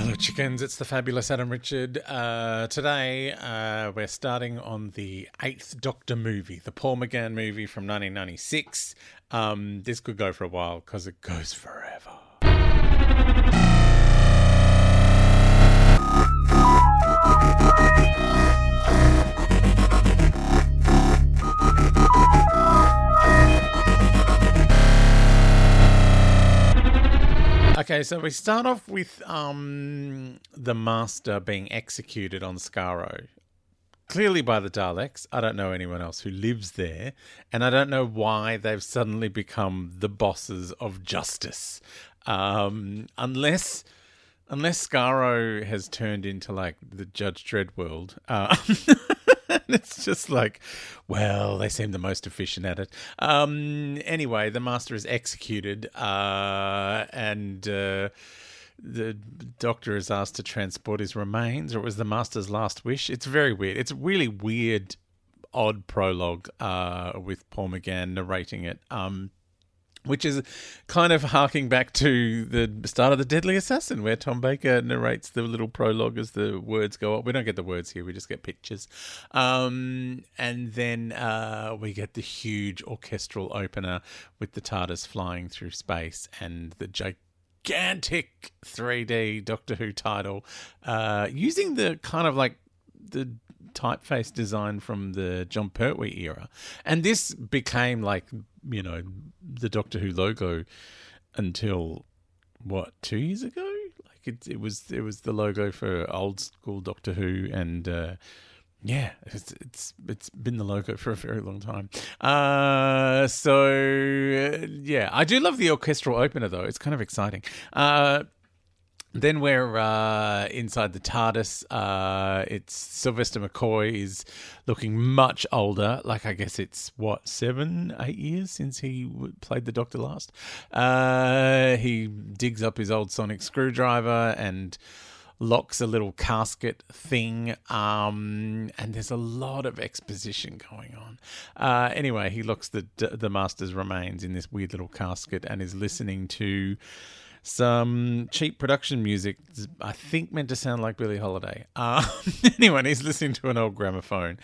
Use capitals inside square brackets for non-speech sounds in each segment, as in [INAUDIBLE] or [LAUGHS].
Hello, chickens. It's the fabulous Adam Richard. Uh, today, uh, we're starting on the eighth Doctor movie, the Paul McGann movie from 1996. Um, this could go for a while because it goes forever. Okay, so we start off with um, the Master being executed on Skaro. Clearly by the Daleks. I don't know anyone else who lives there. And I don't know why they've suddenly become the bosses of justice. Um, unless unless Skaro has turned into like the Judge Dredd world. Uh, [LAUGHS] [LAUGHS] it's just like, well, they seem the most efficient at it. Um, anyway, the master is executed, uh, and uh, the doctor is asked to transport his remains, or it was the master's last wish. It's very weird. It's really weird, odd prologue uh, with Paul McGann narrating it. Um, which is kind of harking back to the start of the Deadly Assassin, where Tom Baker narrates the little prologue as the words go up. We don't get the words here; we just get pictures, um, and then uh, we get the huge orchestral opener with the TARDIS flying through space and the gigantic 3D Doctor Who title, uh, using the kind of like the typeface design from the Jon Pertwee era. And this became like, you know, the Doctor Who logo until what, two years ago? Like it, it was it was the logo for old school Doctor Who and uh, yeah, it's it's it's been the logo for a very long time. Uh, so yeah, I do love the orchestral opener though. It's kind of exciting. Uh, then we're uh, inside the TARDIS. Uh, it's Sylvester McCoy is looking much older. Like I guess it's what seven, eight years since he played the Doctor last. Uh, he digs up his old sonic screwdriver and locks a little casket thing. Um, and there's a lot of exposition going on. Uh, anyway, he locks the the Master's remains in this weird little casket and is listening to some cheap production music. I think meant to sound like Billie Holiday. [LAUGHS] Uh, anyway, he's listening to an old gramophone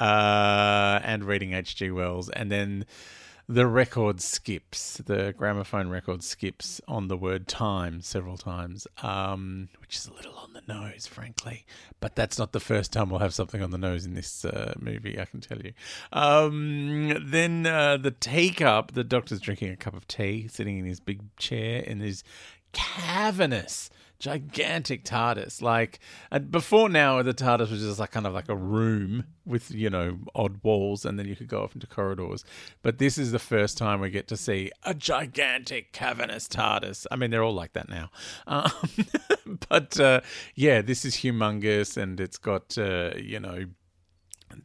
uh, and reading H.G. Wells, and then the record skips. The gramophone record skips on the word time several times, um, which is a little on the nose, frankly. But that's not the first time we'll have something on the nose in this uh, movie, I can tell you. Um, then uh, the teacup, the doctor's drinking a cup of tea, sitting in his big chair in his cavernous gigantic TARDIS. Like before now, the TARDIS was just like kind of like a room with you know odd walls, and then you could go off into corridors. But this is the first time we get to see a gigantic cavernous TARDIS. I mean, they're all like that now. [LAUGHS] Um, but uh, yeah, this is humongous, and it's got uh, you know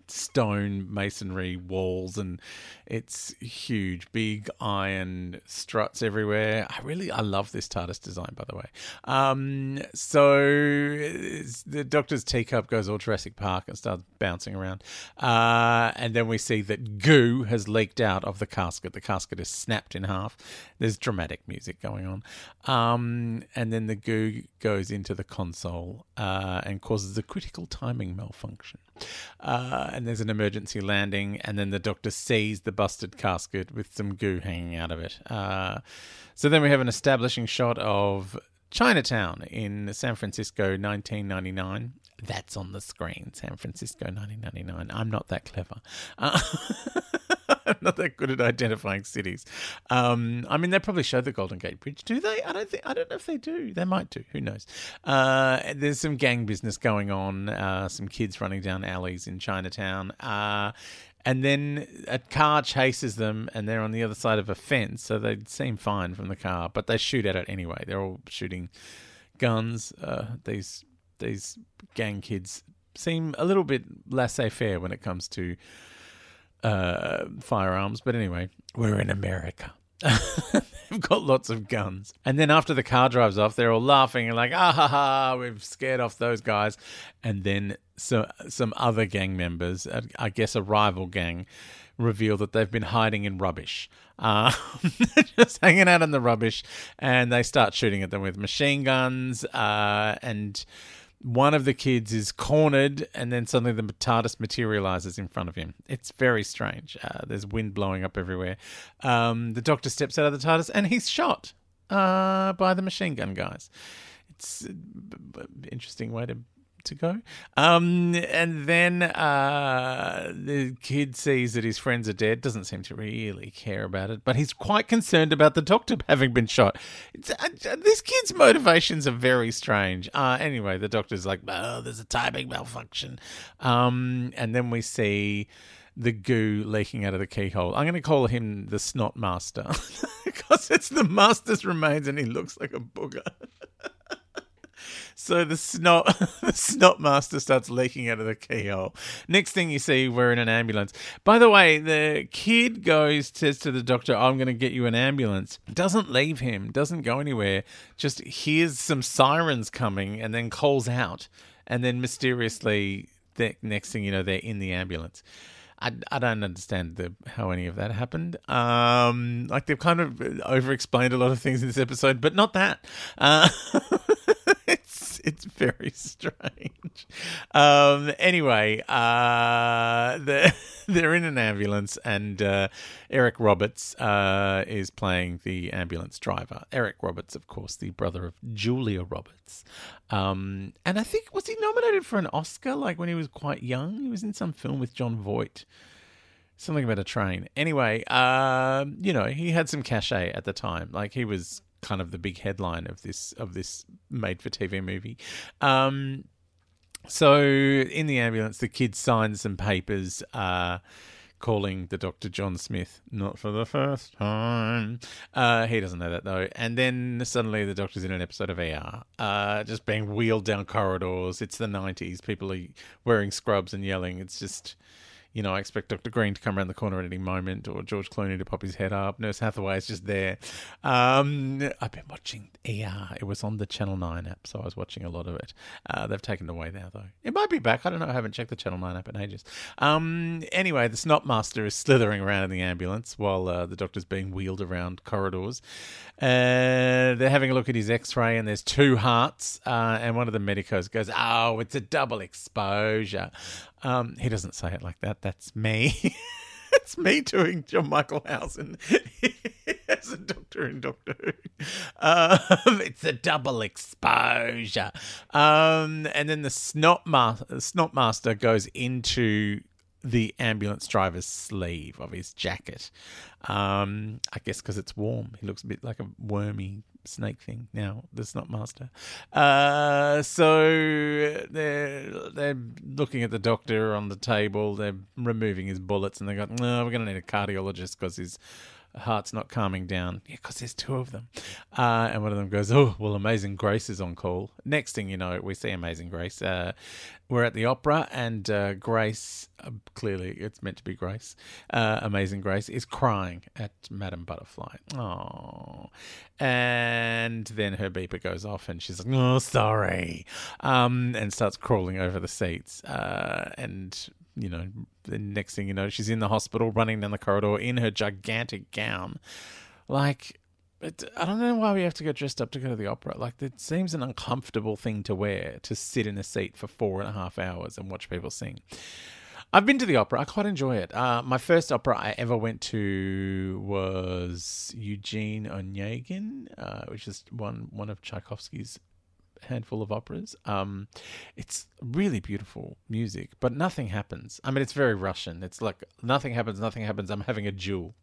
stone masonry walls, and it's huge, big iron struts everywhere. I really, I love this TARDIS design, by the way. Um, so the Doctor's teacup goes all Jurassic Park and starts bouncing around, uh, and then we see that goo has leaked out of the casket. The casket is snapped in half. There's dramatic music going on, um, and then the goo goes into the console uh, and causes a critical timing malfunction. Uh, and there's an emergency landing, and then the doctor sees the busted casket with some goo hanging out of it. Uh, so then we have an establishing shot of Chinatown in San Francisco, 1999. That's on the screen, San Francisco, 1999. I'm not that clever. Uh, [LAUGHS] [LAUGHS] I'm not that good at identifying cities. Um, I mean, they probably show the Golden Gate Bridge, do they? I don't think. I don't know if they do. They might do. Who knows? Uh, there's some gang business going on. Uh, some kids running down alleys in Chinatown. Uh, and then a car chases them, and they're on the other side of a fence, so they seem fine from the car, but they shoot at it anyway. They're all shooting guns. Uh, these these gang kids seem a little bit laissez-faire when it comes to uh, firearms, but anyway, we're in America. [LAUGHS] They've got lots of guns. And then after the car drives off, they're all laughing and like, ah ha ha, we've scared off those guys. And then so, some other gang members, uh, I guess a rival gang, reveal that they've been hiding in rubbish. Uh, [LAUGHS] just hanging out in the rubbish. And they start shooting at them with machine guns. Uh, and one of the kids is cornered, and then suddenly the TARDIS materializes in front of him. It's very strange. Uh, there's wind blowing up everywhere. Um, the Doctor steps out of the TARDIS, and he's shot uh, by the machine gun guys. It's an interesting way to to go. Um, and then uh, the kid sees that his friends are dead, doesn't seem to really care about it, but he's quite concerned about the doctor [LAUGHS] having been shot. Uh, this kid's motivations are very strange. Uh, anyway, the doctor's like, oh, there's a timing malfunction. Um, and then we see the goo leaking out of the keyhole. I'm going to call him the snot master [LAUGHS] because it's the master's remains and he looks like a booger. [LAUGHS] So the snot, [LAUGHS] the snot master starts leaking out of the keyhole. Next thing you see, we're in an ambulance. By the way, the kid goes says to the doctor, "I'm going to get you an ambulance." Doesn't leave him. Doesn't go anywhere. Just hears some sirens coming and then calls out, and then mysteriously, the next thing you know, they're in the ambulance. I, I don't understand the, how any of that happened. Um, like they've kind of over explained a lot of things in this episode, but not that. Uh, [LAUGHS] very [LAUGHS] strange. Um, anyway, uh, they're, [LAUGHS] they're in an ambulance, and uh, Eric Roberts uh, is playing the ambulance driver. Eric Roberts, of course, the brother of Julia Roberts. Um, and I think, was he nominated for an Oscar like when he was quite young? He was in some film with Jon Voight something about a train. Anyway, uh, you know, he had some cachet at the time. Like he was kind of the big headline of this of this made for TV movie. Um, so in the ambulance, the kid signs some papers. Uh, calling the doctor John Smith, not for the first time. Uh, he doesn't know that though. And then suddenly the doctor's in an episode of AR, uh, just being wheeled down corridors. It's the 90s. People are wearing scrubs and yelling. It's just you know, I expect Dr. Green to come around the corner at any moment or George Clooney to pop his head up. Nurse Hathaway is just there. Um, I've been watching ER. It was on the Channel 9 app, so I was watching a lot of it. Uh, they've taken it away now, though. It might be back. I don't know. I haven't checked the Channel 9 app in ages. Um, anyway, the Snot Master is slithering around in the ambulance while uh, the doctor's being wheeled around corridors. Uh, they're having a look at his x ray, and there's two hearts. Uh, and one of the medicos goes, Oh, it's a double exposure. Um, he doesn't say it like that. That's me. [LAUGHS] it's me doing John Michael Housen [LAUGHS] as a doctor in Doctor Who. Um, [LAUGHS] it's a double exposure. Um, and then the snot, ma- snot master goes into the ambulance driver's sleeve of his jacket. Um, I guess because it's warm. He looks a bit like a wormy snake thing now. The snot master. Uh, so they're they're looking at the doctor on the table. They're removing his bullets, and they go, "No, we're going to need a cardiologist because his heart's not calming down. Yeah, because there's two of them. Uh, and one of them goes, Oh, well, Amazing Grace is on call. Next thing you know, we see Amazing Grace. Uh, we're at the opera, and uh, Grace, uh, clearly it's meant to be Grace, uh, Amazing Grace, is crying at Madame Butterfly. Oh, and then her beeper goes off, and she's like, "Oh, sorry," um, and starts crawling over the seats. Uh, and you know, the next thing you know, she's in the hospital, running down the corridor in her gigantic gown, like it, I don't know why we have to get dressed up to go to the opera. Like, it seems an uncomfortable thing to wear to sit in a seat for four and a half hours and watch people sing. I've been to the opera. I quite enjoy it. Uh, my first opera I ever went to was Eugene Onegin, uh, which is one one of Tchaikovsky's handful of operas. Um, it's really beautiful music, but nothing happens. I mean, it's very Russian. It's like nothing happens, nothing happens. I'm having a duel.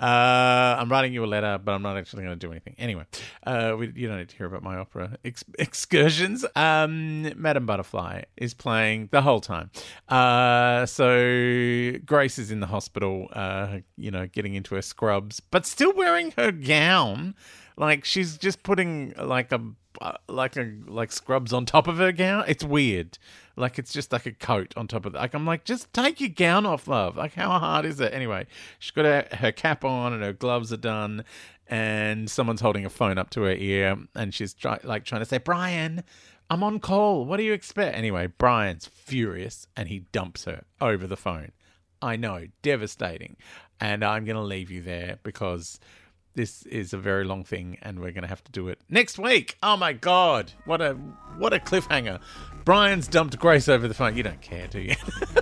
Uh, I'm writing you a letter, but I'm not actually going to do anything. Anyway, uh, we, you don't need to hear about my opera ex- excursions. Um, Madame Butterfly is playing the whole time. Uh, so Grace is in the hospital, uh, you know, getting into her scrubs, but still wearing her gown. Like she's just putting like a uh, like a like scrubs on top of her gown. It's weird. Like it's just like a coat on top of it. Like I'm like, just take your gown off, love. Like how hard is it? Anyway, she's got her, her cap on and her gloves are done, and someone's holding a phone up to her ear, and she's try, like trying to say, Brian. I'm on call. What do you expect? Anyway, Brian's furious and he dumps her over the phone. I know, devastating. And I'm going to leave you there because this is a very long thing and we're going to have to do it next week. Oh my god. What a what a cliffhanger. Brian's dumped Grace over the phone. You don't care, do you? [LAUGHS]